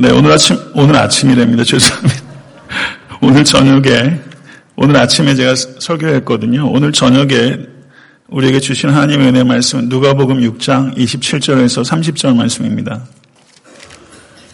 네, 오늘 아침, 오늘 아침이랍니다. 죄송합니다. 오늘 저녁에, 오늘 아침에 제가 설교했거든요. 오늘 저녁에 우리에게 주신 하나님의 은혜 말씀은 누가복음 6장 27절에서 30절 말씀입니다.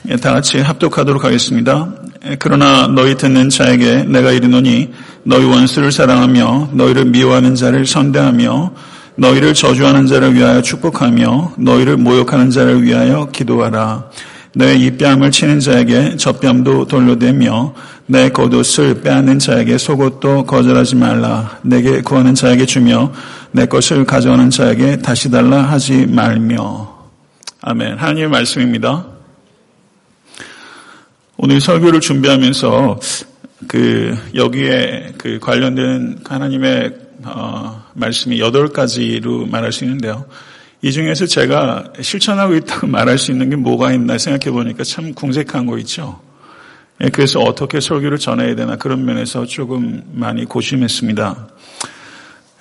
예, 다 같이 합독하도록 하겠습니다. 예, 그러나 너희 듣는 자에게 내가 이르노니 너희 원수를 사랑하며 너희를 미워하는 자를 선대하며 너희를 저주하는 자를 위하여 축복하며 너희를 모욕하는 자를 위하여 기도하라. 내 입뺨을 치는 자에게 젖뺨도 돌려대며 내 겉옷을 빼앗는 자에게 속옷도 거절하지 말라. 내게 구하는 자에게 주며 내 것을 가져오는 자에게 다시 달라 하지 말며. 아멘. 하나님의 말씀입니다. 오늘 설교를 준비하면서 그 여기에 그 관련된 하나님의 어, 말씀이 여덟 가지로 말할 수 있는데요. 이 중에서 제가 실천하고 있다고 말할 수 있는 게 뭐가 있나 생각해 보니까 참 궁색한 거 있죠. 예, 그래서 어떻게 설교를 전해야 되나 그런 면에서 조금 많이 고심했습니다.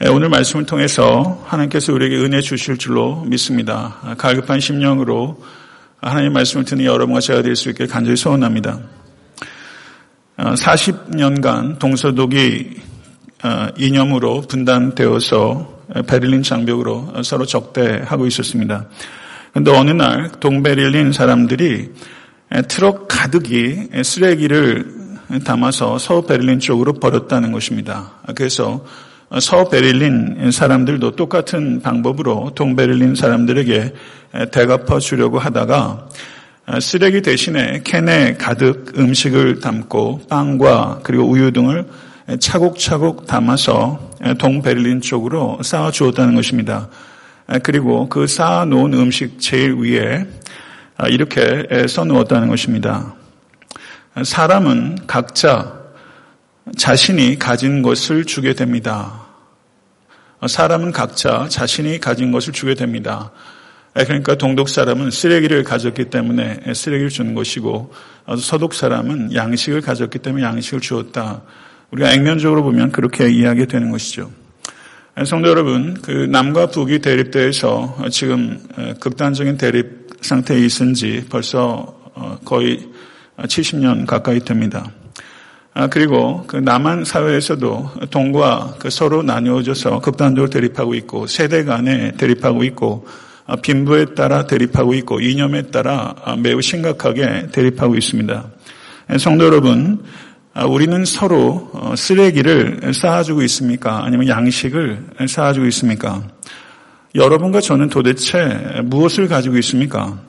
예, 오늘 말씀을 통해서 하나님께서 우리에게 은혜 주실 줄로 믿습니다. 갈급한 심령으로 하나님 말씀을 듣는 여러분과 제가 될 수 있게 간절히 소원합니다. 40년간 어, 동서독이 어, 이념으로 분단되어서 베를린 장벽으로 서로 적대하고 있었습니다. 그런데 어느 날 동베를린 사람들이 트럭 가득이 쓰레기를 담아서 서베를린 쪽으로 버렸다는 것입니다. 그래서 서베를린 사람들도 똑같은 방법으로 동베를린 사람들에게 대갚아 주려고 하다가 쓰레기 대신에 캔에 가득 음식을 담고 빵과 그리고 우유 등을 차곡차곡 담아서 동베를린 쪽으로 쌓아 주었다는 것입니다. 그리고 그 쌓아 놓은 음식 제일 위에 이렇게 써 놓았다는 것입니다. 사람은 각자 자신이 가진 것을 주게 됩니다. 사람은 각자 자신이 가진 것을 주게 됩니다. 그러니까 동독 사람은 쓰레기를 가졌기 때문에 쓰레기를 주는 것이고 서독 사람은 양식을 가졌기 때문에 양식을 주었다. 우리가 액면적으로 보면 그렇게 이해하게 되는 것이죠. 성도 여러분, 그 남과 북이 대립돼서 지금 극단적인 대립 상태에 있은 지 벌써 어, 거의 70년 가까이 됩니다. 아, 그리고 그 남한 사회에서도 동과 그 서로 나뉘어져서 극단적으로 대립하고 있고 세대 간에 대립하고 있고 아, 빈부에 따라 대립하고 있고 이념에 따라 아, 매우 심각하게 대립하고 있습니다. 성도 여러분, 아, 우리는 서로 어, 쓰레기를 쌓아주고 있습니까? 아니면 양식을 쌓아주고 있습니까? 여러분과 저는 도대체 무엇을 가지고 있습니까?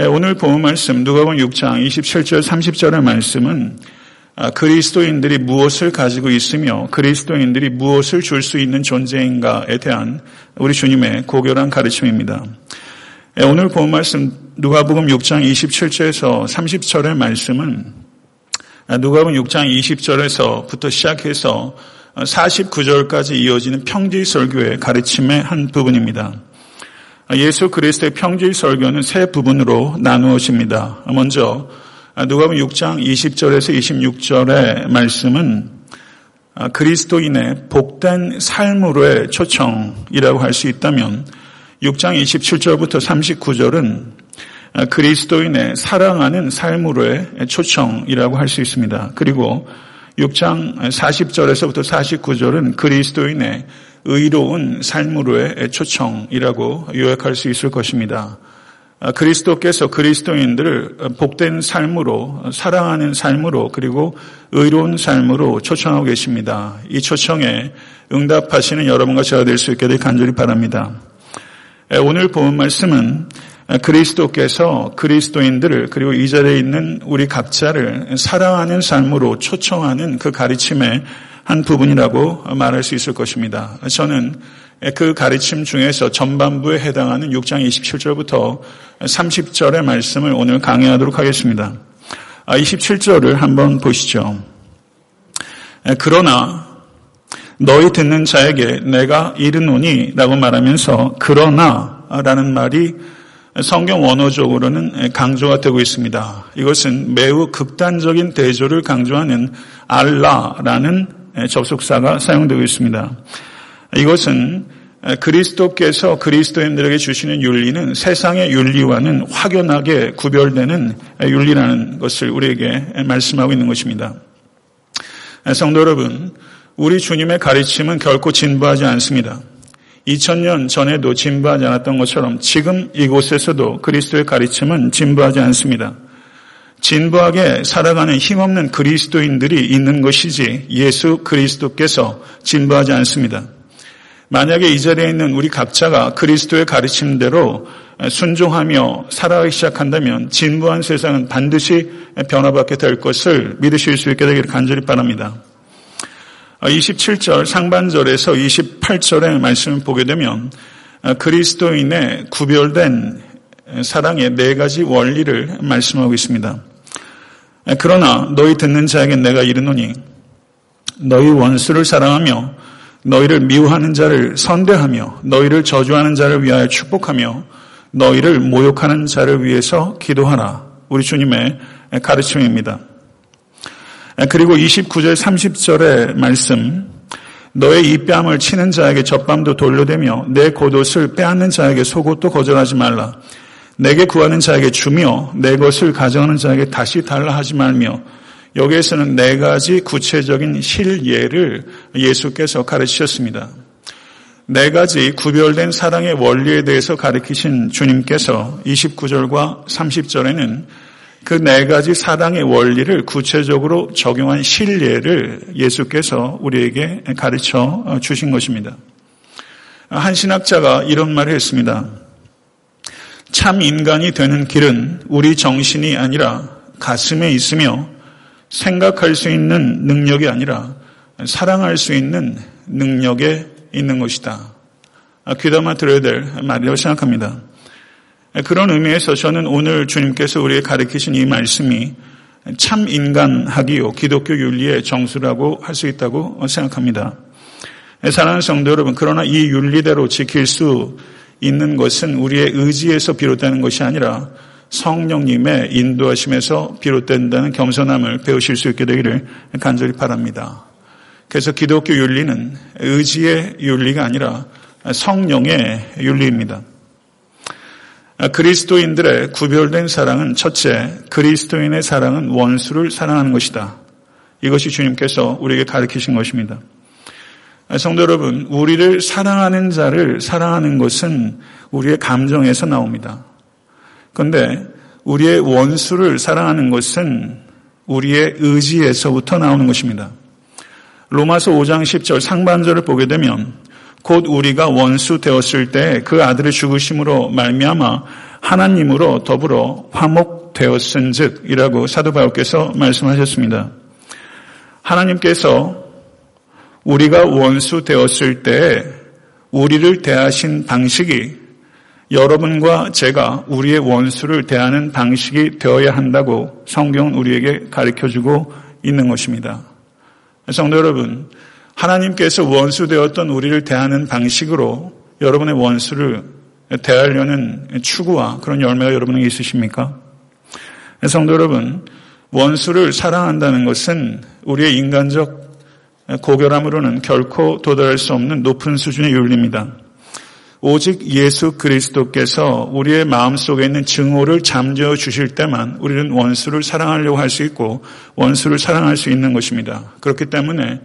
예, 오늘 본 말씀 누가복음 6장 27절 30절의 말씀은 아, 그리스도인들이 무엇을 가지고 있으며 그리스도인들이 무엇을 줄 수 있는 존재인가에 대한 우리 주님의 고결한 가르침입니다. 예, 오늘 본 말씀 누가복음 6장 27절에서 30절의 말씀은 누가복음 6장 20절에서부터 시작해서 49절까지 이어지는 평지 설교의 가르침의 한 부분입니다. 예수 그리스도의 평지 설교는 세 부분으로 나누어집니다. 먼저 누가복음 6장 20절에서 26절의 말씀은 그리스도인의 복된 삶으로의 초청이라고 할 수 있다면 6장 27절부터 39절은 아, 그리스도인의 사랑하는 삶으로의 초청이라고 할 수 있습니다. 그리고 6장 40절에서부터 49절은 그리스도인의 의로운 삶으로의 초청이라고 요약할 수 있을 것입니다. 아, 그리스도께서 그리스도인들을 복된 삶으로, 사랑하는 삶으로, 그리고 의로운 삶으로 초청하고 계십니다. 이 초청에 응답하시는 여러분과 제가 될 수 있게 되 간절히 바랍니다. 오늘 본 말씀은 그리스도께서 그리스도인들을 그리고 이 자리에 있는 우리 각자를 사랑하는 삶으로 초청하는 그 가르침의 한 부분이라고 말할 수 있을 것입니다. 저는 그 가르침 중에서 전반부에 해당하는 6장 27절부터 30절의 말씀을 오늘 강의하도록 하겠습니다. 27절을 아, 한번 보시죠. 그러나 너희 듣는 자에게 내가 이르노니 라고 말하면서 그러나 라는 말이 성경 원어적으로는 강조가 되고 있습니다. 이것은 매우 극단적인 대조를 강조하는 알라라는 접속사가 사용되고 있습니다. 이것은 그리스도께서 그리스도인들에게 주시는 윤리는 세상의 윤리와는 확연하게 구별되는 윤리라는 것을 우리에게 말씀하고 있는 것입니다. 성도 여러분, 우리 주님의 가르침은 결코 진부하지 않습니다. 2000년 전에도 진부하지 않았던 것처럼 지금 이곳에서도 그리스도의 가르침은 진부하지 않습니다. 진부하게 살아가는 힘없는 그리스도인들이 있는 것이지 예수 그리스도께서 진부하지 않습니다. 만약에 이 자리에 있는 우리 각자가 그리스도의 가르침대로 순종하며 살아가기 시작한다면 진부한 세상은 반드시 변화받게 될 것을 믿으실 수 있게 되기를 간절히 바랍니다. 27절 상반절에서 28절의 말씀을 보게 되면 그리스도인의 구별된 사랑의 네 가지 원리를 말씀하고 있습니다. 그러나 너희 듣는 자에게 내가 이르노니 너희 원수를 사랑하며 너희를 미워하는 자를 선대하며 너희를 저주하는 자를 위하여 축복하며 너희를 모욕하는 자를 위해서 기도하라. 우리 주님의 가르침입니다. 그리고 29절 30절의 말씀 너의 이 뺨을 치는 자에게 젖밤도 돌려대며 내 겉옷을 빼앗는 자에게 속옷도 거절하지 말라. 내게 구하는 자에게 주며 내 것을 가져가는 자에게 다시 달라 하지 말며 여기에서는 네 가지 구체적인 실예를 예수께서 가르치셨습니다. 네 가지 구별된 사랑의 원리에 대해서 가르치신 주님께서 29절과 30절에는 그 네 가지 사랑의 원리를 구체적으로 적용한 실례를 예수께서 우리에게 가르쳐 주신 것입니다. 한 신학자가 이런 말을 했습니다. 참 인간이 되는 길은 우리 정신이 아니라 가슴에 있으며 생각할 수 있는 능력이 아니라 사랑할 수 있는 능력에 있는 것이다. 귀담아 들어야 될 말이라고 생각합니다. 그런 의미에서 저는 오늘 주님께서 우리에게 가르치신 이 말씀이 참 인간학이요 기독교 윤리의 정수라고 할 수 있다고 생각합니다. 사랑하는 성도 여러분, 그러나 이 윤리대로 지킬 수 있는 것은 우리의 의지에서 비롯되는 것이 아니라 성령님의 인도하심에서 비롯된다는 겸손함을 배우실 수 있게 되기를 간절히 바랍니다. 그래서 기독교 윤리는 의지의 윤리가 아니라 성령의 윤리입니다. 그리스도인들의 구별된 사랑은 첫째, 그리스도인의 사랑은 원수를 사랑하는 것이다. 이것이 주님께서 우리에게 가르치신 것입니다. 성도 여러분, 우리를 사랑하는 자를 사랑하는 것은 우리의 감정에서 나옵니다. 그런데 우리의 원수를 사랑하는 것은 우리의 의지에서부터 나오는 것입니다. 로마서 5장 10절 상반절을 보게 되면 곧 우리가 원수 되었을 때 그 아들의 죽으심으로 말미암아 하나님으로 더불어 화목되었은즉이라고 사도 바울께서 말씀하셨습니다. 하나님께서 우리가 원수 되었을 때 우리를 대하신 방식이 여러분과 제가 우리의 원수를 대하는 방식이 되어야 한다고 성경은 우리에게 가르쳐 주고 있는 것입니다. 성도 여러분, 하나님께서 원수 되었던 우리를 대하는 방식으로 여러분의 원수를 대하려는 추구와 그런 열매가 여러분에게 있으십니까? 성도 여러분, 원수를 사랑한다는 것은 우리의 인간적 고결함으로는 결코 도달할 수 없는 높은 수준의 윤리입니다. 오직 예수 그리스도께서 우리의 마음속에 있는 증오를 잠재워 주실 때만 우리는 원수를 사랑하려고 할 수 있고 원수를 사랑할 수 있는 것입니다. 그렇기 때문에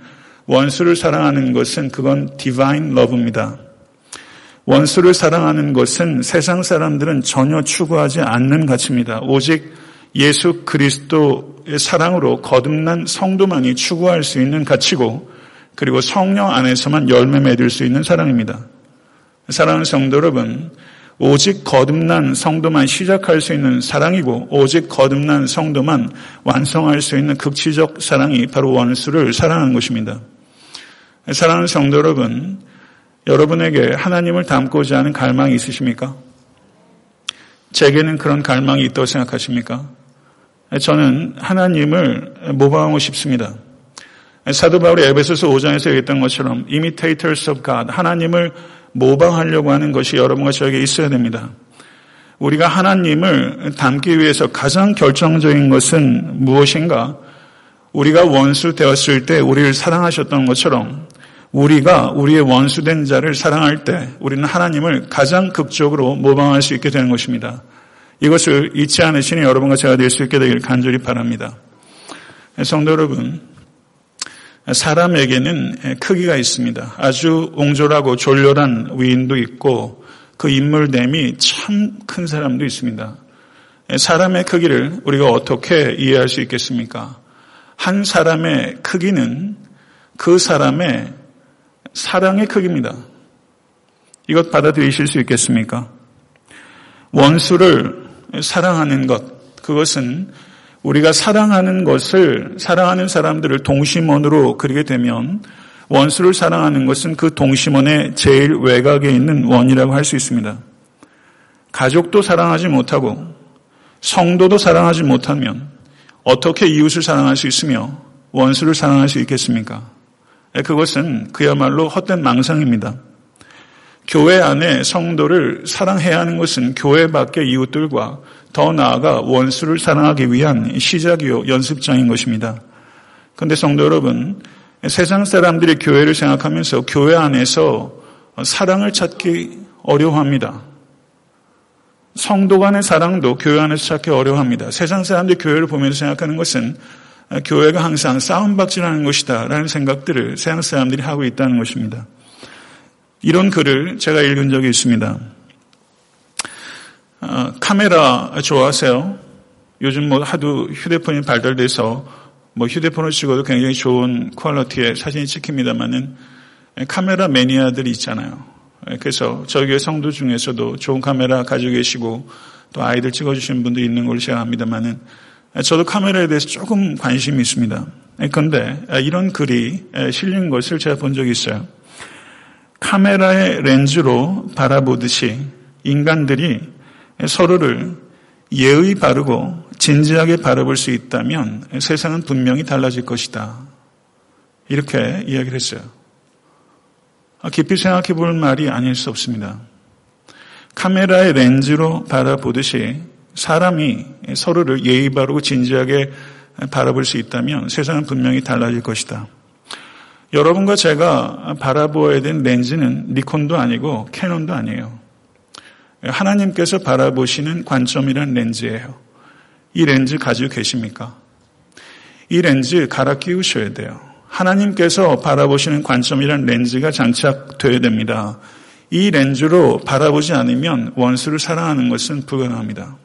원수를 사랑하는 것은 그건 디바인 러브입니다. 원수를 사랑하는 것은 세상 사람들은 전혀 추구하지 않는 가치입니다. 오직 예수 그리스도의 사랑으로 거듭난 성도만이 추구할 수 있는 가치고 그리고 성령 안에서만 열매 맺을 수 있는 사랑입니다. 사랑하는 성도 여러분, 오직 거듭난 성도만 시작할 수 있는 사랑이고 오직 거듭난 성도만 완성할 수 있는 극치적 사랑이 바로 원수를 사랑하는 것입니다. 사랑하는 성도 여러분, 여러분에게 하나님을 닮고자 하는 갈망이 있으십니까? 제게는 그런 갈망이 있다고 생각하십니까? 저는 하나님을 모방하고 싶습니다. 사도 바울이 에베소서 5장에서 얘기했던 것처럼 imitators of God, 하나님을 모방하려고 하는 것이 여러분과 저에게 있어야 됩니다. 우리가 하나님을 닮기 위해서 가장 결정적인 것은 무엇인가? 우리가 원수 되었을 때 우리를 사랑하셨던 것처럼 우리가 우리의 원수된 자를 사랑할 때 우리는 하나님을 가장 극적으로 모방할 수 있게 되는 것입니다. 이것을 잊지 않으시니 여러분과 제가 될 수 있게 되길 간절히 바랍니다. 성도 여러분, 사람에게는 크기가 있습니다. 아주 옹졸하고 졸렬한 위인도 있고 그 인물됨이 참 큰 사람도 있습니다. 사람의 크기를 우리가 어떻게 이해할 수 있겠습니까? 한 사람의 크기는 그 사람의 사랑의 크기입니다. 이것 받아들이실 수 있겠습니까? 원수를 사랑하는 것, 그것은 우리가 사랑하는 것을, 사랑하는 사람들을 동심원으로 그리게 되면 원수를 사랑하는 것은 그 동심원의 제일 외곽에 있는 원이라고 할 수 있습니다. 가족도 사랑하지 못하고 성도도 사랑하지 못하면 어떻게 이웃을 사랑할 수 있으며 원수를 사랑할 수 있겠습니까? 그것은 그야말로 헛된 망상입니다. 교회 안에 성도를 사랑해야 하는 것은 교회 밖의 이웃들과 더 나아가 원수를 사랑하기 위한 시작이요 연습장인 것입니다. 그런데 성도 여러분, 세상 사람들이 교회를 생각하면서 교회 안에서 사랑을 찾기 어려워합니다. 성도 간의 사랑도 교회 안에서 찾기 어려워합니다. 세상 사람들이 교회를 보면서 생각하는 것은 교회가 항상 싸움박질하는 것이다 라는 생각들을 세상 사람들이 하고 있다는 것입니다. 이런 글을 제가 읽은 적이 있습니다. 어, 카메라 좋아하세요? 요즘 뭐 하도 휴대폰이 발달돼서 뭐 휴대폰을 찍어도 굉장히 좋은 퀄리티의 사진이 찍힙니다만은 카메라 매니아들이 있잖아요. 그래서 교회 성도 중에서도 좋은 카메라 가지고 계시고 또 아이들 찍어주시는 분도 있는 걸로 제가 압니다만은 저도 카메라에 대해서 조금 관심이 있습니다. 그런데 이런 글이 실린 것을 제가 본 적이 있어요. 카메라의 렌즈로 바라보듯이 인간들이 서로를 예의 바르고 진지하게 바라볼 수 있다면 세상은 분명히 달라질 것이다. 이렇게 이야기를 했어요. 아, 깊이 생각해 볼 말이 아닐 수 없습니다. 카메라의 렌즈로 바라보듯이 사람이 서로를 예의 바르고 진지하게 바라볼 수 있다면 세상은 분명히 달라질 것이다. 여러분과 제가 바라보아야 되는 렌즈는 니콘도 아니고 캐논도 아니에요. 하나님께서 바라보시는 관점이란 렌즈예요. 이 렌즈 가지고 계십니까? 이 렌즈 갈아 끼우셔야 돼요. 하나님께서 바라보시는 관점이란 렌즈가 장착되어야 됩니다. 이 렌즈로 바라보지 않으면 원수를 사랑하는 것은 불가능합니다.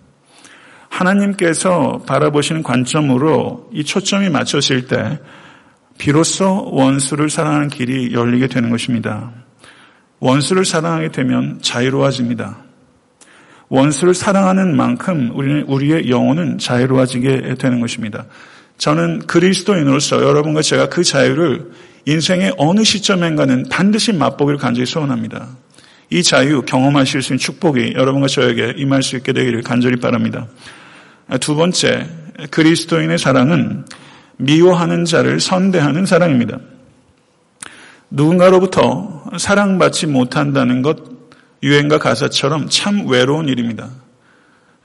하나님께서 바라보시는 관점으로 이 초점이 맞춰질 때 비로소 원수를 사랑하는 길이 열리게 되는 것입니다. 원수를 사랑하게 되면 자유로워집니다. 원수를 사랑하는 만큼 우리는 우리의 영혼은 자유로워지게 되는 것입니다. 저는 그리스도인으로서 여러분과 제가 그 자유를 인생의 어느 시점인가는 반드시 맛보기를 간절히 소원합니다. 이 자유 경험하실 수 있는 축복이 여러분과 저에게 임할 수 있게 되기를 간절히 바랍니다. 두 번째, 그리스도인의 사랑은 미워하는 자를 선대하는 사랑입니다. 누군가로부터 사랑받지 못한다는 것 유행가 가사처럼 참 외로운 일입니다.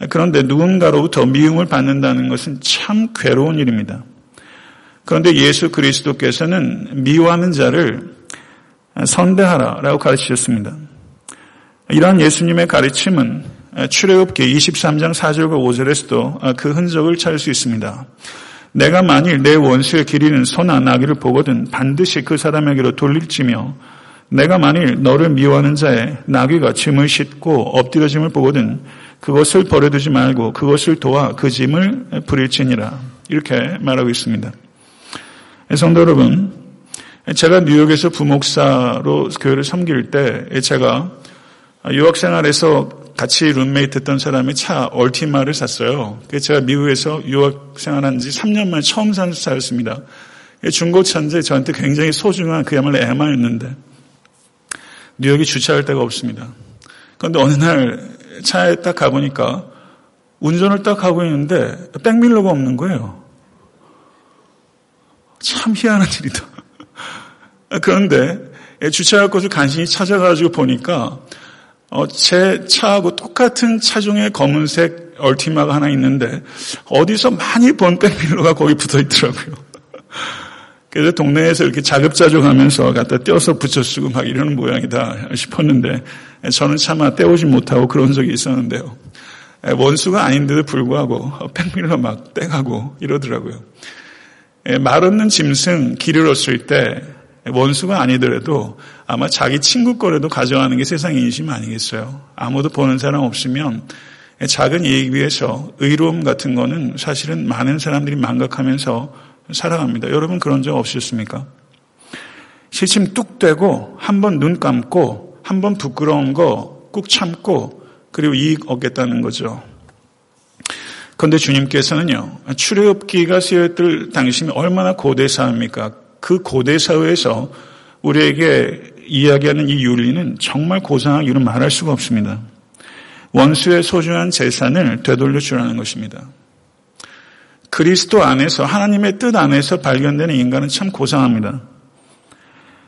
그런데 누군가로부터 미움을 받는다는 것은 참 괴로운 일입니다. 그런데 예수 그리스도께서는 미워하는 자를 선대하라라고 가르치셨습니다. 이러한 예수님의 가르침은 출애굽기 23장 4절과 5절에서도 그 흔적을 찾을 수 있습니다. 내가 만일 내 원수의 기리는 소나 나귀를 보거든 반드시 그 사람에게로 돌릴지며 내가 만일 너를 미워하는 자의 나귀가 짐을 싣고 엎드려짐을 보거든 그것을 버려두지 말고 그것을 도와 그 짐을 부릴지니라 이렇게 말하고 있습니다. 성도 여러분, 제가 뉴욕에서 부목사로 교회를 섬길 때 제가 유학생활에서 같이 룸메이트 했던 사람이 차 얼티마를 샀어요. 제가 미국에서 유학 생활한 지 3년 만에 처음 산 차였습니다. 중고차인데 저한테 굉장히 소중한 그야말로 애마였는데 뉴욕에 주차할 데가 없습니다. 그런데 어느 날 차에 딱 가보니까 운전을 딱 하고 있는데 백밀러가 없는 거예요. 참 희한한 일이다. 그런데 주차할 곳을 간신히 찾아가지고 보니까 어, 제 차하고 똑같은 차종의 검은색 얼티마가 하나 있는데 어디서 많이 본 백밀러가 거기 붙어 있더라고요. 그래서 동네에서 이렇게 자급자족하면서 갖다 떼어서 붙여 쓰고 막 이러는 모양이다 싶었는데 저는 차마 떼오지 못하고 그런 적이 있었는데요. 원수가 아닌데도 불구하고 팽밀로 막 떼가고 이러더라고요. 말 없는 짐승 길을 얻을 때 원수가 아니더라도 아마 자기 친구 거라도 가져가는 게 세상 인심 아니겠어요. 아무도 보는 사람 없으면 작은 이익 위해서 의로움 같은 거는 사실은 많은 사람들이 망각하면서 살아갑니다. 여러분 그런 적 없으셨습니까? 시침 뚝 떼고 한 번 눈 감고 한 번 부끄러운 거 꾹 참고 그리고 이익 얻겠다는 거죠. 그런데 주님께서는요, 출애굽기가 쓰였을 당심이 얼마나 고대 사회입니까? 그 고대 사회에서 우리에게 이야기하는 이 윤리는 정말 고상한 이유를 말할 수가 없습니다. 원수의 소중한 재산을 되돌려 주라는 것입니다. 그리스도 안에서 하나님의 뜻 안에서 발견되는 인간은 참 고상합니다.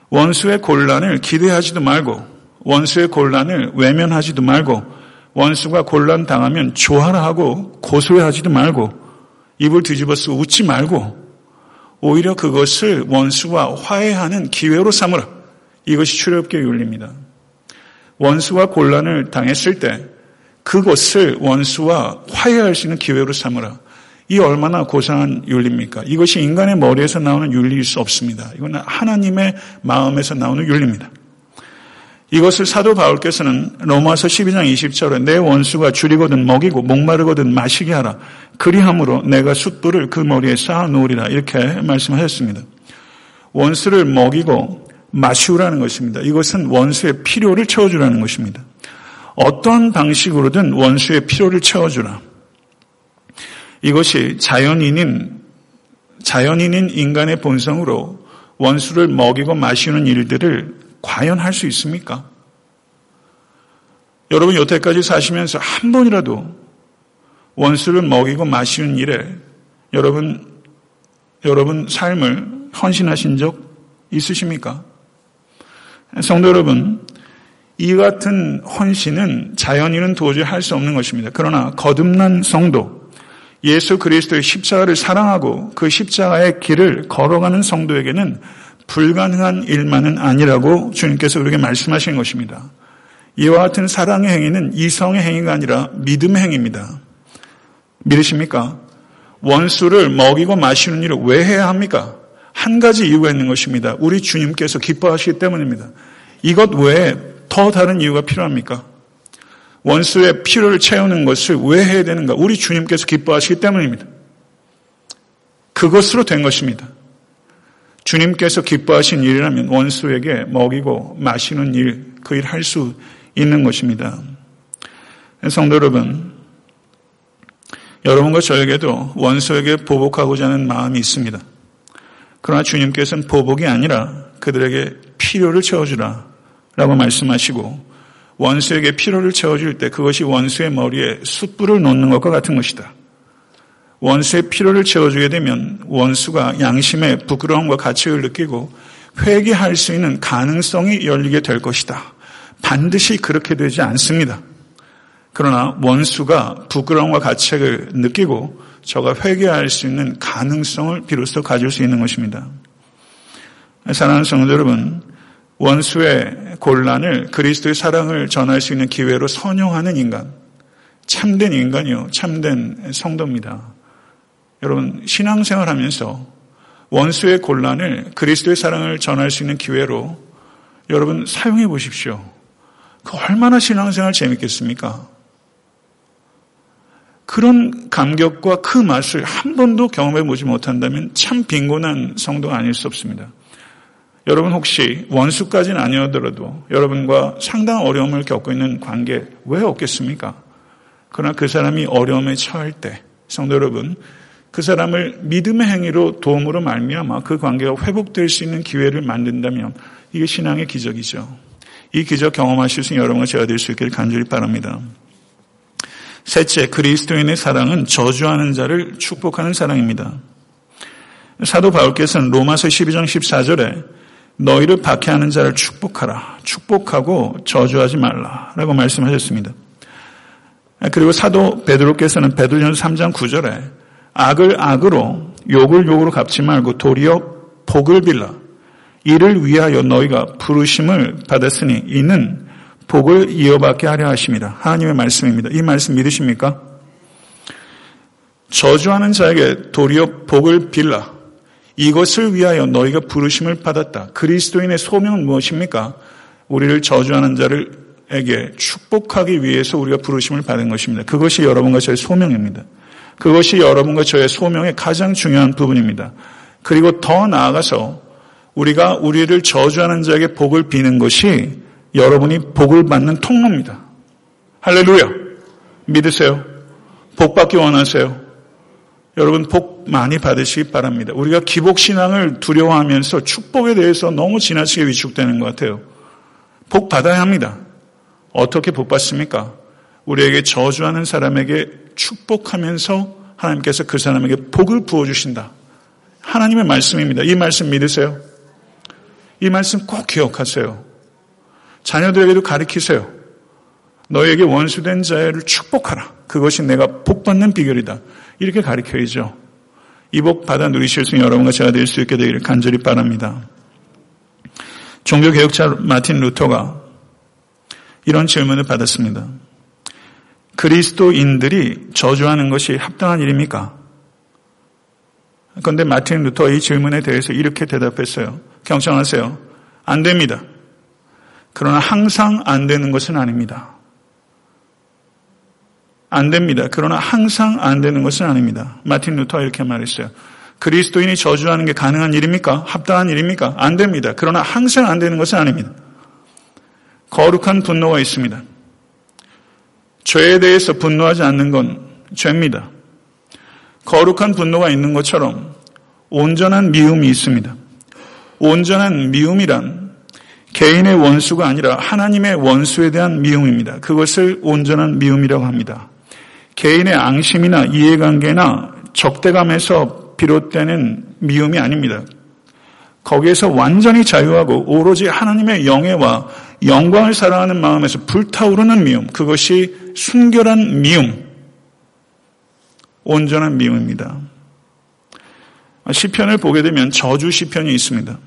원수의 곤란을 기대하지도 말고 원수의 곤란을 외면하지도 말고 원수가 곤란 당하면 조하라 하고 고소해하지도 말고 입을 뒤집어 쓰고 웃지 말고 오히려 그것을 원수와 화해하는 기회로 삼으라. 이것이 출애굽기의 윤리입니다. 원수와 곤란을 당했을 때 그것을 원수와 화해할 수 있는 기회로 삼으라. 이 얼마나 고상한 윤리입니까? 이것이 인간의 머리에서 나오는 윤리일 수 없습니다. 이건 하나님의 마음에서 나오는 윤리입니다. 이것을 사도 바울께서는 로마서 12장 20절에 내 원수가 줄이거든 먹이고 목마르거든 마시게 하라. 그리함으로 내가 숯불을 그 머리에 쌓아 놓으리라. 이렇게 말씀하셨습니다. 원수를 먹이고 마시우라는 것입니다. 이것은 원수의 필요를 채워주라는 것입니다. 어떤 방식으로든 원수의 필요를 채워주라. 이것이 자연인인 자연인인 인간의 본성으로 원수를 먹이고 마시는 일들을 과연 할 수 있습니까? 여러분 여태까지 사시면서 한 번이라도 원수를 먹이고 마시는 일에 여러분 여러분 삶을 헌신하신 적 있으십니까? 성도 여러분, 이 같은 헌신은 자연인은 도저히 할 수 없는 것입니다. 그러나 거듭난 성도, 예수 그리스도의 십자가를 사랑하고 그 십자가의 길을 걸어가는 성도에게는 불가능한 일만은 아니라고 주님께서 우리에게 말씀하신 것입니다. 이와 같은 사랑의 행위는 이성의 행위가 아니라 믿음의 행위입니다. 믿으십니까? 원수를 먹이고 마시는 일을 왜 해야 합니까? 한 가지 이유가 있는 것입니다. 우리 주님께서 기뻐하시기 때문입니다. 이것 외에 더 다른 이유가 필요합니까? 원수의 필요를 채우는 것을 왜 해야 되는가? 우리 주님께서 기뻐하시기 때문입니다. 그것으로 된 것입니다. 주님께서 기뻐하신 일이라면 원수에게 먹이고 마시는 일, 그 일 할 수 있는 것입니다. 성도 여러분, 여러분과 저에게도 원수에게 보복하고자 하는 마음이 있습니다. 그러나 주님께서는 보복이 아니라 그들에게 필요를 채워주라 라고 말씀하시고 원수에게 필요를 채워줄 때 그것이 원수의 머리에 숯불을 놓는 것과 같은 것이다. 원수의 필요를 채워주게 되면 원수가 양심의 부끄러움과 가치를 느끼고 회개할 수 있는 가능성이 열리게 될 것이다. 반드시 그렇게 되지 않습니다. 그러나 원수가 부끄러움과 가책을 느끼고 저가 회개할 수 있는 가능성을 비로소 가질 수 있는 것입니다. 사랑하는 성도 여러분, 원수의 곤란을 그리스도의 사랑을 전할 수 있는 기회로 선용하는 인간, 참된 인간이요, 참된 성도입니다. 여러분 신앙생활 하면서 원수의 곤란을 그리스도의 사랑을 전할 수 있는 기회로 여러분 사용해 보십시오. 그 얼마나 신앙생활 재밌겠습니까? 그런 감격과 그 맛을 한 번도 경험해 보지 못한다면 참 빈곤한 성도가 아닐 수 없습니다. 여러분 혹시 원수까지는 아니어더라도 여러분과 상당한 어려움을 겪고 있는 관계 왜 없겠습니까? 그러나 그 사람이 어려움에 처할 때 성도 여러분 그 사람을 믿음의 행위로 도움으로 말미암아 그 관계가 회복될 수 있는 기회를 만든다면 이게 신앙의 기적이죠. 이 기적 경험하실 수 있는 여러분과 제가 될 수 있기를 간절히 바랍니다. 셋째, 그리스도인의 사랑은 저주하는 자를 축복하는 사랑입니다. 사도 바울께서는 로마서 12장 14절에 너희를 박해하는 자를 축복하라. 축복하고 저주하지 말라. 라고 말씀하셨습니다. 그리고 사도 베드로께서는 베드로전 3장 9절에 악을 악으로 욕을 욕으로 갚지 말고 도리어 복을 빌라. 이를 위하여 너희가 부르심을 받았으니 이는 복을 이어받게 하려 하십니다. 하나님의 말씀입니다. 이 말씀 믿으십니까? 저주하는 자에게 도리어 복을 빌라. 이것을 위하여 너희가 부르심을 받았다. 그리스도인의 소명은 무엇입니까? 우리를 저주하는 자를에게 축복하기 위해서 우리가 부르심을 받은 것입니다. 그것이 여러분과 저의 소명입니다. 그것이 여러분과 저의 소명의 가장 중요한 부분입니다. 그리고 더 나아가서 우리가 우리를 저주하는 자에게 복을 비는 것이 여러분이 복을 받는 통로입니다. 할렐루야. 믿으세요? 복 받기 원하세요? 여러분 복 많이 받으시기 바랍니다. 우리가 기복 신앙을 두려워하면서 축복에 대해서 너무 지나치게 위축되는 것 같아요. 복 받아야 합니다. 어떻게 복 받습니까? 우리에게 저주하는 사람에게 축복하면서 하나님께서 그 사람에게 복을 부어주신다. 하나님의 말씀입니다. 이 말씀 믿으세요? 이 말씀 꼭 기억하세요. 자녀들에게도 가르치세요. 너에게 원수된 자를 축복하라. 그것이 내가 복받는 비결이다. 이렇게 가르쳐야죠. 이 복 받아 누리실 수 있는 여러분과 제가 될 수 있게 되기를 간절히 바랍니다. 종교개혁자 마틴 루터가 이런 질문을 받았습니다. 그리스도인들이 저주하는 것이 합당한 일입니까? 그런데 마틴 루터 이 질문에 대해서 이렇게 대답했어요. 경청하세요. 안 됩니다. 그러나 항상 안 되는 것은 아닙니다. 안 됩니다. 그러나 항상 안 되는 것은 아닙니다. 마틴 루터가 이렇게 말했어요. 그리스도인이 저주하는 게 가능한 일입니까? 합당한 일입니까? 안 됩니다. 그러나 항상 안 되는 것은 아닙니다. 거룩한 분노가 있습니다. 죄에 대해서 분노하지 않는 건 죄입니다. 거룩한 분노가 있는 것처럼 온전한 미움이 있습니다. 온전한 미움이란 개인의 원수가 아니라 하나님의 원수에 대한 미움입니다. 그것을 온전한 미움이라고 합니다. 개인의 앙심이나 이해관계나 적대감에서 비롯되는 미움이 아닙니다. 거기에서 완전히 자유하고 오로지 하나님의 영예와 영광을 사랑하는 마음에서 불타오르는 미움, 그것이 순결한 미움, 온전한 미움입니다. 시편을 보게 되면 저주 시편이 있습니다.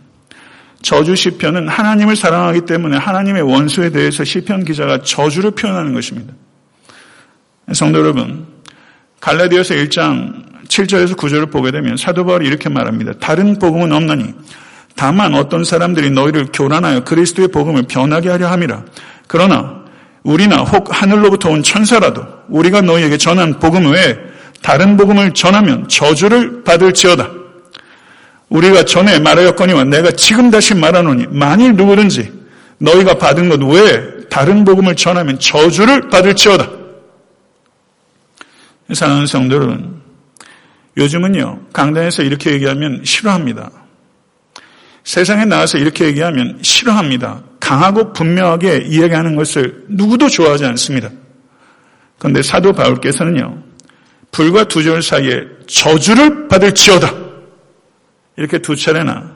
저주 시편은 하나님을 사랑하기 때문에 하나님의 원수에 대해서 시편 기자가 저주를 표현하는 것입니다. 성도 여러분, 갈라디아서 1장 7절에서 9절을 보게 되면 사도 바울이 이렇게 말합니다. 다른 복음은 없나니 다만 어떤 사람들이 너희를 교란하여 그리스도의 복음을 변하게 하려 함이라. 그러나 우리나 혹 하늘로부터 온 천사라도 우리가 너희에게 전한 복음 외에 다른 복음을 전하면 저주를 받을지어다. 우리가 전에 말하였거니와 내가 지금 다시 말하노니 만일 누구든지 너희가 받은 것 외에 다른 복음을 전하면 저주를 받을지어다. 사랑하는 여러분, 요즘은요, 강단에서 이렇게 얘기하면 싫어합니다. 세상에 나와서 이렇게 얘기하면 싫어합니다. 강하고 분명하게 이야기하는 것을 누구도 좋아하지 않습니다. 그런데 사도 바울께서는요, 불과 두 절 사이에 저주를 받을 지어다. 이렇게 두 차례나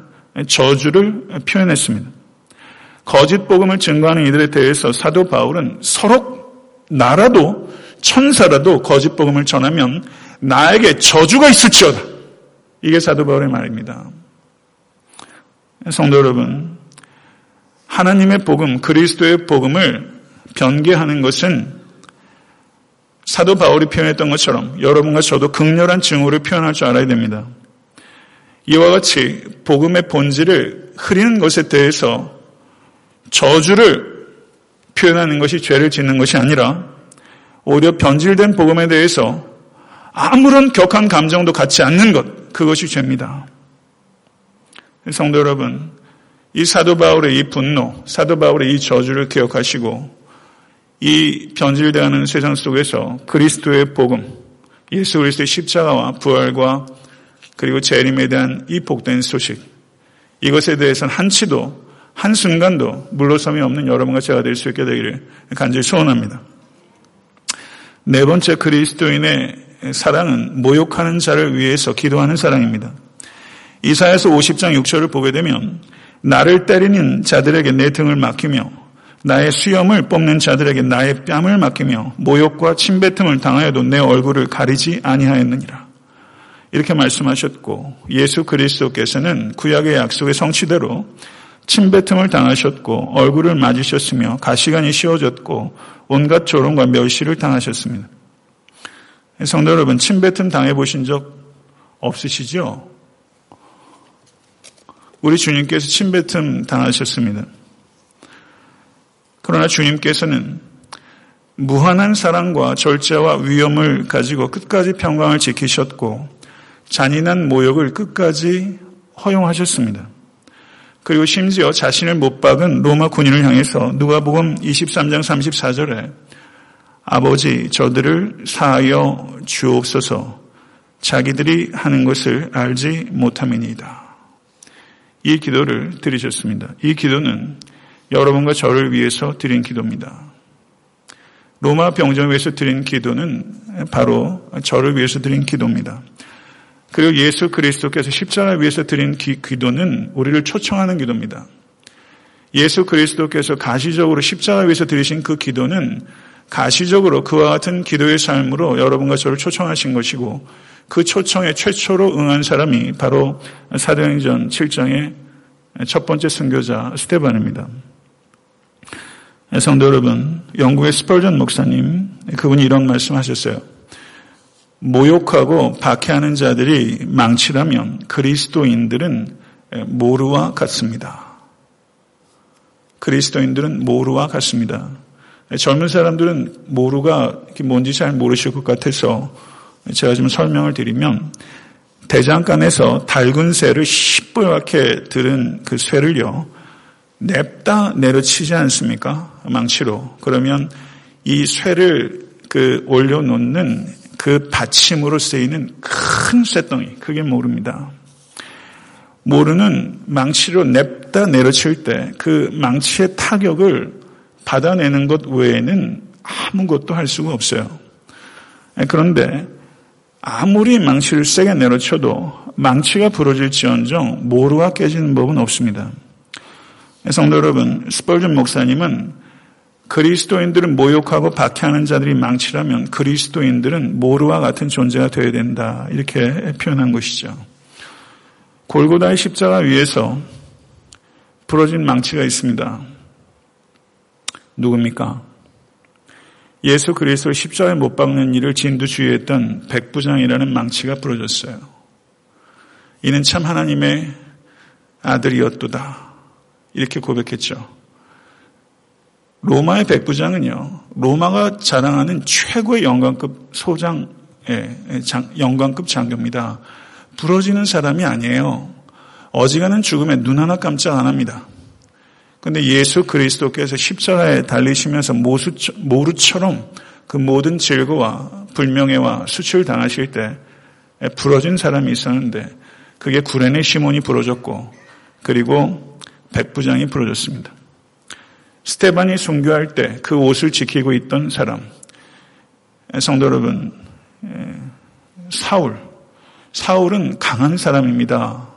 저주를 표현했습니다. 거짓 복음을 증거하는 이들에 대해서 사도 바울은 서로 나라도 천사라도 거짓 복음을 전하면 나에게 저주가 있을지어다. 이게 사도 바울의 말입니다. 성도 여러분, 하나님의 복음, 그리스도의 복음을 변개하는 것은 사도 바울이 표현했던 것처럼 여러분과 저도 극렬한 증오를 표현할 줄 알아야 됩니다. 이와 같이 복음의 본질을 흐리는 것에 대해서 저주를 표현하는 것이 죄를 짓는 것이 아니라 오히려 변질된 복음에 대해서 아무런 격한 감정도 갖지 않는 것, 그것이 죄입니다. 성도 여러분, 이 사도 바울의 이 분노, 사도 바울의 이 저주를 기억하시고 이 변질되는 세상 속에서 그리스도의 복음, 예수 그리스도의 십자가와 부활과 그리고 재림에 대한 이 복된 소식, 이것에 대해서는 한치도 한순간도 물러섬이 없는 여러분과 제가 될 수 있게 되기를 간절히 소원합니다. 네 번째 그리스도인의 사랑은 모욕하는 자를 위해서 기도하는 사랑입니다. 이사야서 50장 6절을 보게 되면 나를 때리는 자들에게 내 등을 맡기며 나의 수염을 뽑는 자들에게 나의 뺨을 맡기며 모욕과 침뱉음을 당하여도 내 얼굴을 가리지 아니하였느니라. 이렇게 말씀하셨고 예수 그리스도께서는 구약의 약속의 성취대로 침뱉음을 당하셨고 얼굴을 맞으셨으며 가시관이 씌워졌고 온갖 조롱과 멸시를 당하셨습니다. 성도 여러분, 침뱉음 당해보신 적 없으시죠? 우리 주님께서 침뱉음 당하셨습니다. 그러나 주님께서는 무한한 사랑과 절제와 위엄을 가지고 끝까지 평강을 지키셨고 잔인한 모욕을 끝까지 허용하셨습니다. 그리고 심지어 자신을 못 박은 로마 군인을 향해서 누가복음 23장 34절에 아버지 저들을 사하여 주옵소서 자기들이 하는 것을 알지 못함이니이다. 이 기도를 드리셨습니다. 이 기도는 여러분과 저를 위해서 드린 기도입니다. 로마 병정을 위해서 드린 기도는 바로 저를 위해서 드린 기도입니다. 그리고 예수 그리스도께서 십자가 위해서 드린 기, 도는 우리를 초청하는 기도입니다. 예수 그리스도께서 가시적으로 십자가 위해서 드리신 그 기도는 가시적으로 그와 같은 기도의 삶으로 여러분과 저를 초청하신 것이고 그 초청에 최초로 응한 사람이 바로 사도행전 7장의 첫 번째 선교자 스테반입니다. 성도 여러분, 영국의 스펄전 목사님, 그분이 이런 말씀 하셨어요. 모욕하고 박해하는 자들이 망치라면 그리스도인들은 모루와 같습니다. 그리스도인들은 모루와 같습니다. 젊은 사람들은 모루가 뭔지 잘 모르실 것 같아서 제가 좀 설명을 드리면 대장간에서 달군 쇠를 시뻘겋게 들은 그 쇠를요 냅다 내려치지 않습니까? 망치로. 그러면 이 쇠를 그 올려놓는 그 받침으로 쓰이는 큰 쇠덩이, 그게 모릅니다. 모르는 망치로 냅다 내려칠 때 그 망치의 타격을 받아내는 것 외에는 아무것도 할 수가 없어요. 그런데 아무리 망치를 세게 내려쳐도 망치가 부러질지언정 모루가 깨지는 법은 없습니다. 성도 여러분, 스펄전 목사님은 그리스도인들을 모욕하고 박해하는 자들이 망치라면 그리스도인들은 모루와 같은 존재가 되어야 된다. 이렇게 표현한 것이죠. 골고다의 십자가 위에서 부러진 망치가 있습니다. 누굽니까? 예수 그리스도 십자가에 못 박는 일을 진두주의했던 백부장이라는 망치가 부러졌어요. 이는 참 하나님의 아들이었도다. 이렇게 고백했죠. 로마의 백부장은요, 로마가 자랑하는 최고의 영광급 소장, 영광급 장교입니다. 부러지는 사람이 아니에요. 어지간한 죽음에 눈 하나 깜짝 안 합니다. 근데 예수 그리스도께서 십자가에 달리시면서 모루처럼 그 모든 질거와 불명예와 수치를 당하실 때 부러진 사람이 있었는데 그게 구레네 시몬이 부러졌고 그리고 백부장이 부러졌습니다. 스테반이 순교할 때 그 옷을 지키고 있던 사람 성도 여러분 사울 사울은 강한 사람입니다.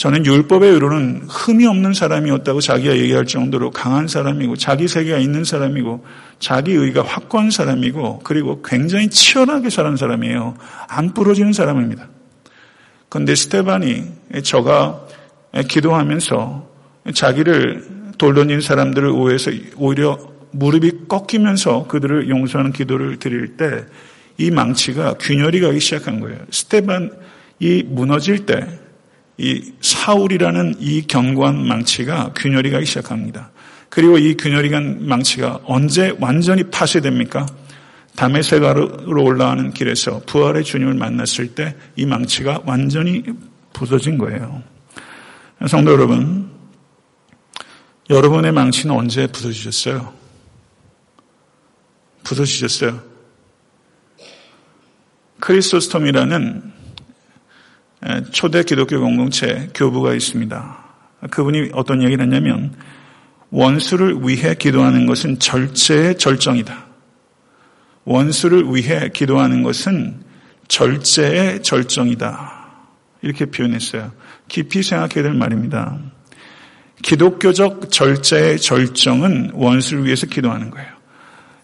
저는 율법의 의로는 흠이 없는 사람이었다고 자기가 얘기할 정도로 강한 사람이고 자기 세계가 있는 사람이고 자기 의가 확고한 사람이고 그리고 굉장히 치열하게 사는 사람이에요. 안 부러지는 사람입니다. 그런데 스테반이 저가 기도하면서 자기를 돌던진 사람들을 오해해서 오히려 무릎이 꺾이면서 그들을 용서하는 기도를 드릴 때 이 망치가 균열이 가기 시작한 거예요. 스테반이 무너질 때 이 사울이라는 이 견고한 망치가 균열이 가기 시작합니다. 그리고 이 균열이 간 망치가 언제 완전히 파쇄됩니까? 담의 세가로 올라가는 길에서 부활의 주님을 만났을 때 이 망치가 완전히 부서진 거예요. 성도 여러분, 여러분의 망치는 언제 부서지셨어요? 부서지셨어요? 크리스토스톰이라는 초대 기독교 공동체 교부가 있습니다. 그분이 어떤 얘기를 했냐면 원수를 위해 기도하는 것은 절제의 절정이다. 원수를 위해 기도하는 것은 절제의 절정이다. 이렇게 표현했어요. 깊이 생각해야 될 말입니다. 기독교적 절제의 절정은 원수를 위해서 기도하는 거예요.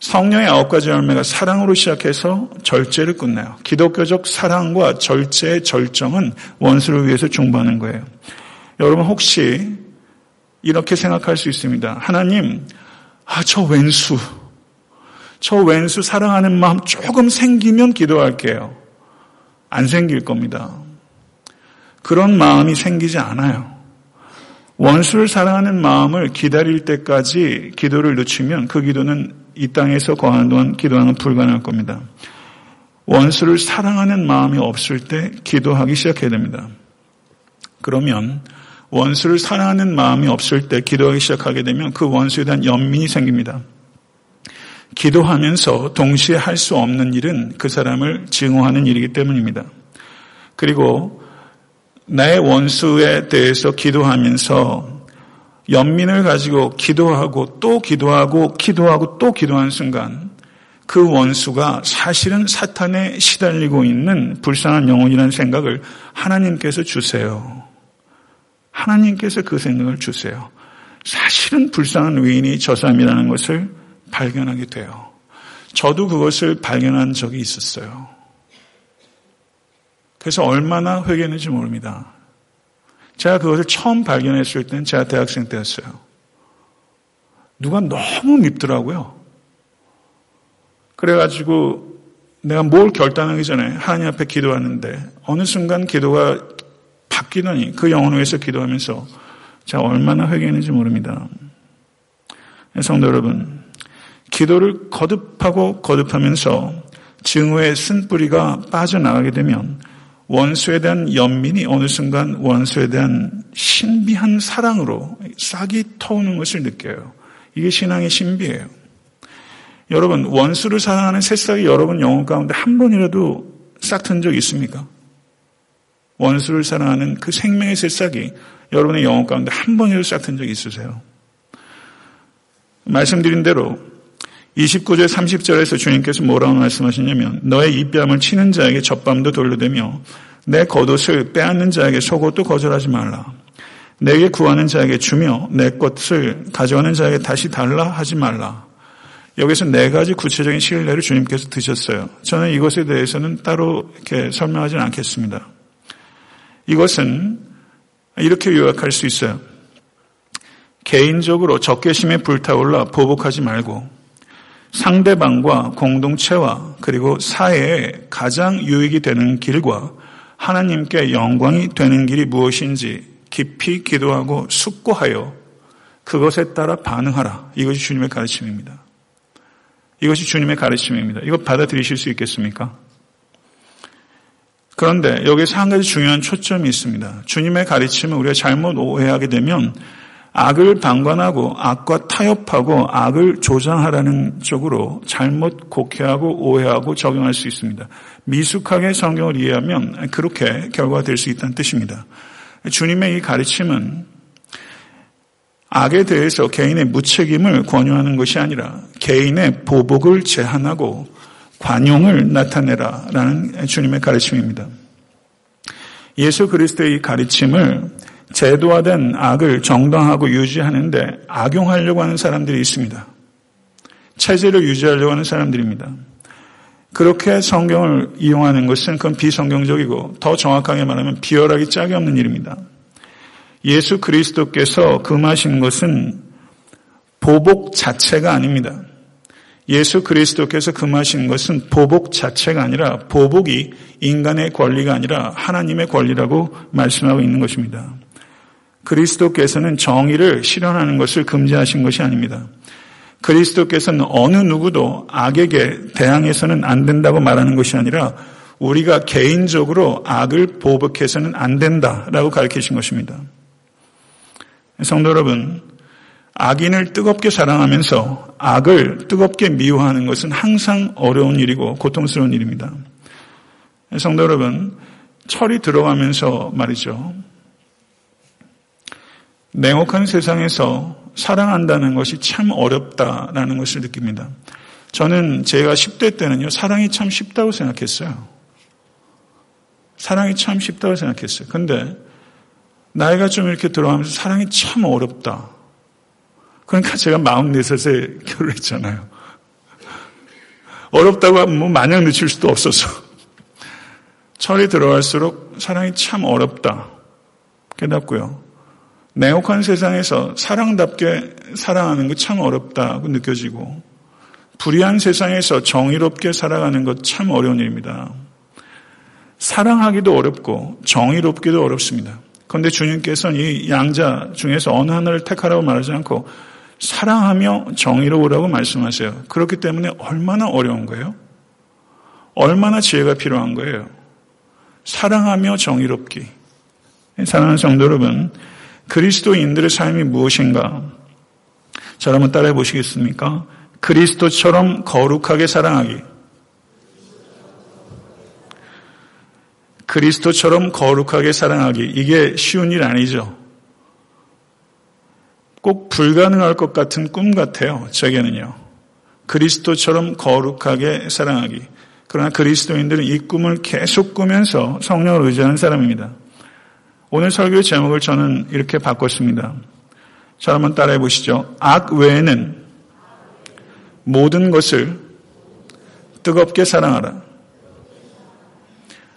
성령의 아홉 가지 열매가 사랑으로 시작해서 절제를 끝내요. 기독교적 사랑과 절제의 절정은 원수를 위해서 중보하는 거예요. 여러분 혹시 이렇게 생각할 수 있습니다. 하나님, 아, 저 왼수, 저 왼수 사랑하는 마음 조금 생기면 기도할게요. 안 생길 겁니다. 그런 마음이 생기지 않아요. 원수를 사랑하는 마음을 기다릴 때까지 기도를 늦추면 그 기도는 이 땅에서 거하는 동안 기도하는 불가능할 겁니다. 원수를 사랑하는 마음이 없을 때 기도하기 시작해야 됩니다. 그러면 원수를 사랑하는 마음이 없을 때 기도하기 시작하게 되면 그 원수에 대한 연민이 생깁니다. 기도하면서 동시에 할 수 없는 일은 그 사람을 증오하는 일이기 때문입니다. 그리고 나의 원수에 대해서 기도하면서 연민을 가지고 기도하고 또 기도하고 기도하고 또 기도하는 순간 그 원수가 사실은 사탄에 시달리고 있는 불쌍한 영혼이라는 생각을 하나님께서 주세요. 하나님께서 그 생각을 주세요. 사실은 불쌍한 위인이 저 사람이라는 것을 발견하게 돼요. 저도 그것을 발견한 적이 있었어요. 그래서 얼마나 회개했는지 모릅니다. 제가 그것을 처음 발견했을 때는 제가 대학생 때였어요. 누가 너무 밉더라고요. 그래가지고 내가 뭘 결단하기 전에 하나님 앞에 기도하는데 어느 순간 기도가 바뀌더니 그 영혼을 위해서 기도하면서 제가 얼마나 회개했는지 모릅니다. 성도 여러분, 기도를 거듭하고 거듭하면서 증오의 쓴뿌리가 빠져나가게 되면 원수에 대한 연민이 어느 순간 원수에 대한 신비한 사랑으로 싹이 터오는 것을 느껴요. 이게 신앙의 신비예요. 여러분, 원수를 사랑하는 새싹이 여러분 영혼 가운데 한 번이라도 싹튼 적 있습니까? 원수를 사랑하는 그 생명의 새싹이 여러분의 영혼 가운데 한 번이라도 싹튼 적 있으세요? 말씀드린 대로 29절 30절에서 주님께서 뭐라고 말씀하시냐면 너의 입뺨을 치는 자에게 젖밤도 돌려대며 내 겉옷을 빼앗는 자에게 속옷도 거절하지 말라. 내게 구하는 자에게 주며 내 것을 가져가는 자에게 다시 달라 하지 말라. 여기서 네 가지 구체적인 신뢰를 주님께서 드셨어요. 저는 이것에 대해서는 따로 이렇게 설명하지는 않겠습니다. 이것은 이렇게 요약할 수 있어요. 개인적으로 적개심에 불타올라 보복하지 말고 상대방과 공동체와 그리고 사회에 가장 유익이 되는 길과 하나님께 영광이 되는 길이 무엇인지 깊이 기도하고 숙고하여 그것에 따라 반응하라. 이것이 주님의 가르침입니다. 이것이 주님의 가르침입니다. 이거 받아들이실 수 있겠습니까? 그런데 여기서 한 가지 중요한 초점이 있습니다. 주님의 가르침을 우리가 잘못 오해하게 되면 악을 방관하고 악과 타협하고 악을 조장하라는 쪽으로 잘못 곡해하고 오해하고 적용할 수 있습니다. 미숙하게 성경을 이해하면 그렇게 결과가 될 수 있다는 뜻입니다. 주님의 이 가르침은 악에 대해서 개인의 무책임을 권유하는 것이 아니라 개인의 보복을 제한하고 관용을 나타내라라는 주님의 가르침입니다. 예수 그리스도의 이 가르침을 제도화된 악을 정당하고 유지하는데 악용하려고 하는 사람들이 있습니다. 체제를 유지하려고 하는 사람들입니다. 그렇게 성경을 이용하는 것은 그건 비성경적이고 더 정확하게 말하면 비열하기 짝이 없는 일입니다. 예수 그리스도께서 금하신 것은 보복 자체가 아닙니다. 예수 그리스도께서 금하신 것은 보복 자체가 아니라 보복이 인간의 권리가 아니라 하나님의 권리라고 말씀하고 있는 것입니다. 그리스도께서는 정의를 실현하는 것을 금지하신 것이 아닙니다. 그리스도께서는 어느 누구도 악에게 대항해서는 안 된다고 말하는 것이 아니라 우리가 개인적으로 악을 보복해서는 안 된다라고 가르치신 것입니다. 성도 여러분, 악인을 뜨겁게 사랑하면서 악을 뜨겁게 미워하는 것은 항상 어려운 일이고 고통스러운 일입니다. 성도 여러분, 철이 들어가면서 말이죠. 냉혹한 세상에서 사랑한다는 것이 참 어렵다라는 것을 느낍니다. 저는 제가 10대 때는요, 사랑이 참 쉽다고 생각했어요. 사랑이 참 쉽다고 생각했어요. 근데, 나이가 좀 이렇게 들어가면서 사랑이 참 어렵다. 그러니까 제가 44살에 결혼했잖아요. 어렵다고 하면 뭐 마냥 늦출 수도 없어서. 철이 들어갈수록 사랑이 참 어렵다. 깨닫고요. 냉혹한 세상에서 사랑답게 사랑하는 것 참 어렵다고 느껴지고 불의한 세상에서 정의롭게 살아가는 것 참 어려운 일입니다. 사랑하기도 어렵고 정의롭기도 어렵습니다. 그런데 주님께서는 이 양자 중에서 어느 하나를 택하라고 말하지 않고 사랑하며 정의로우라고 말씀하세요. 그렇기 때문에 얼마나 어려운 거예요? 얼마나 지혜가 필요한 거예요? 사랑하며 정의롭기. 사랑하는 성도 여러분, 그리스도인들의 삶이 무엇인가? 자, 한번 따라해 보시겠습니까? 그리스도처럼 거룩하게 사랑하기. 그리스도처럼 거룩하게 사랑하기. 이게 쉬운 일 아니죠. 꼭 불가능할 것 같은 꿈 같아요. 저에게는요. 그리스도처럼 거룩하게 사랑하기. 그러나 그리스도인들은 이 꿈을 계속 꾸면서 성령을 의지하는 사람입니다. 오늘 설교의 제목을 저는 이렇게 바꿨습니다. 자, 한번 따라해 보시죠. 악 외에는 모든 것을 뜨겁게 사랑하라.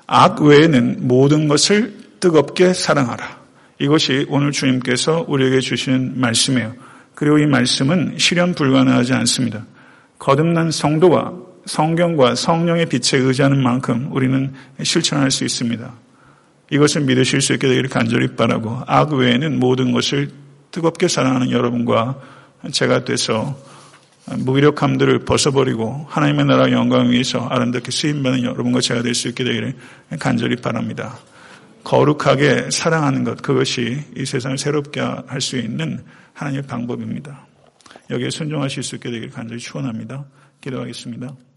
악 외에는 모든 것을 뜨겁게 사랑하라. 이것이 오늘 주님께서 우리에게 주신 말씀이에요. 그리고 이 말씀은 실현 불가능하지 않습니다. 거듭난 성도가 성경과 성령의 빛에 의지하는 만큼 우리는 실천할 수 있습니다. 이것을 믿으실 수 있게 되기를 간절히 바라고 악 외에는 모든 것을 뜨겁게 사랑하는 여러분과 제가 돼서 무기력함들을 벗어버리고 하나님의 나라 영광을 위해서 아름답게 쓰임받는 여러분과 제가 될 수 있게 되기를 간절히 바랍니다. 거룩하게 사랑하는 것 그것이 이 세상을 새롭게 할 수 있는 하나님의 방법입니다. 여기에 순종하실 수 있게 되기를 간절히 축원합니다. 기도하겠습니다.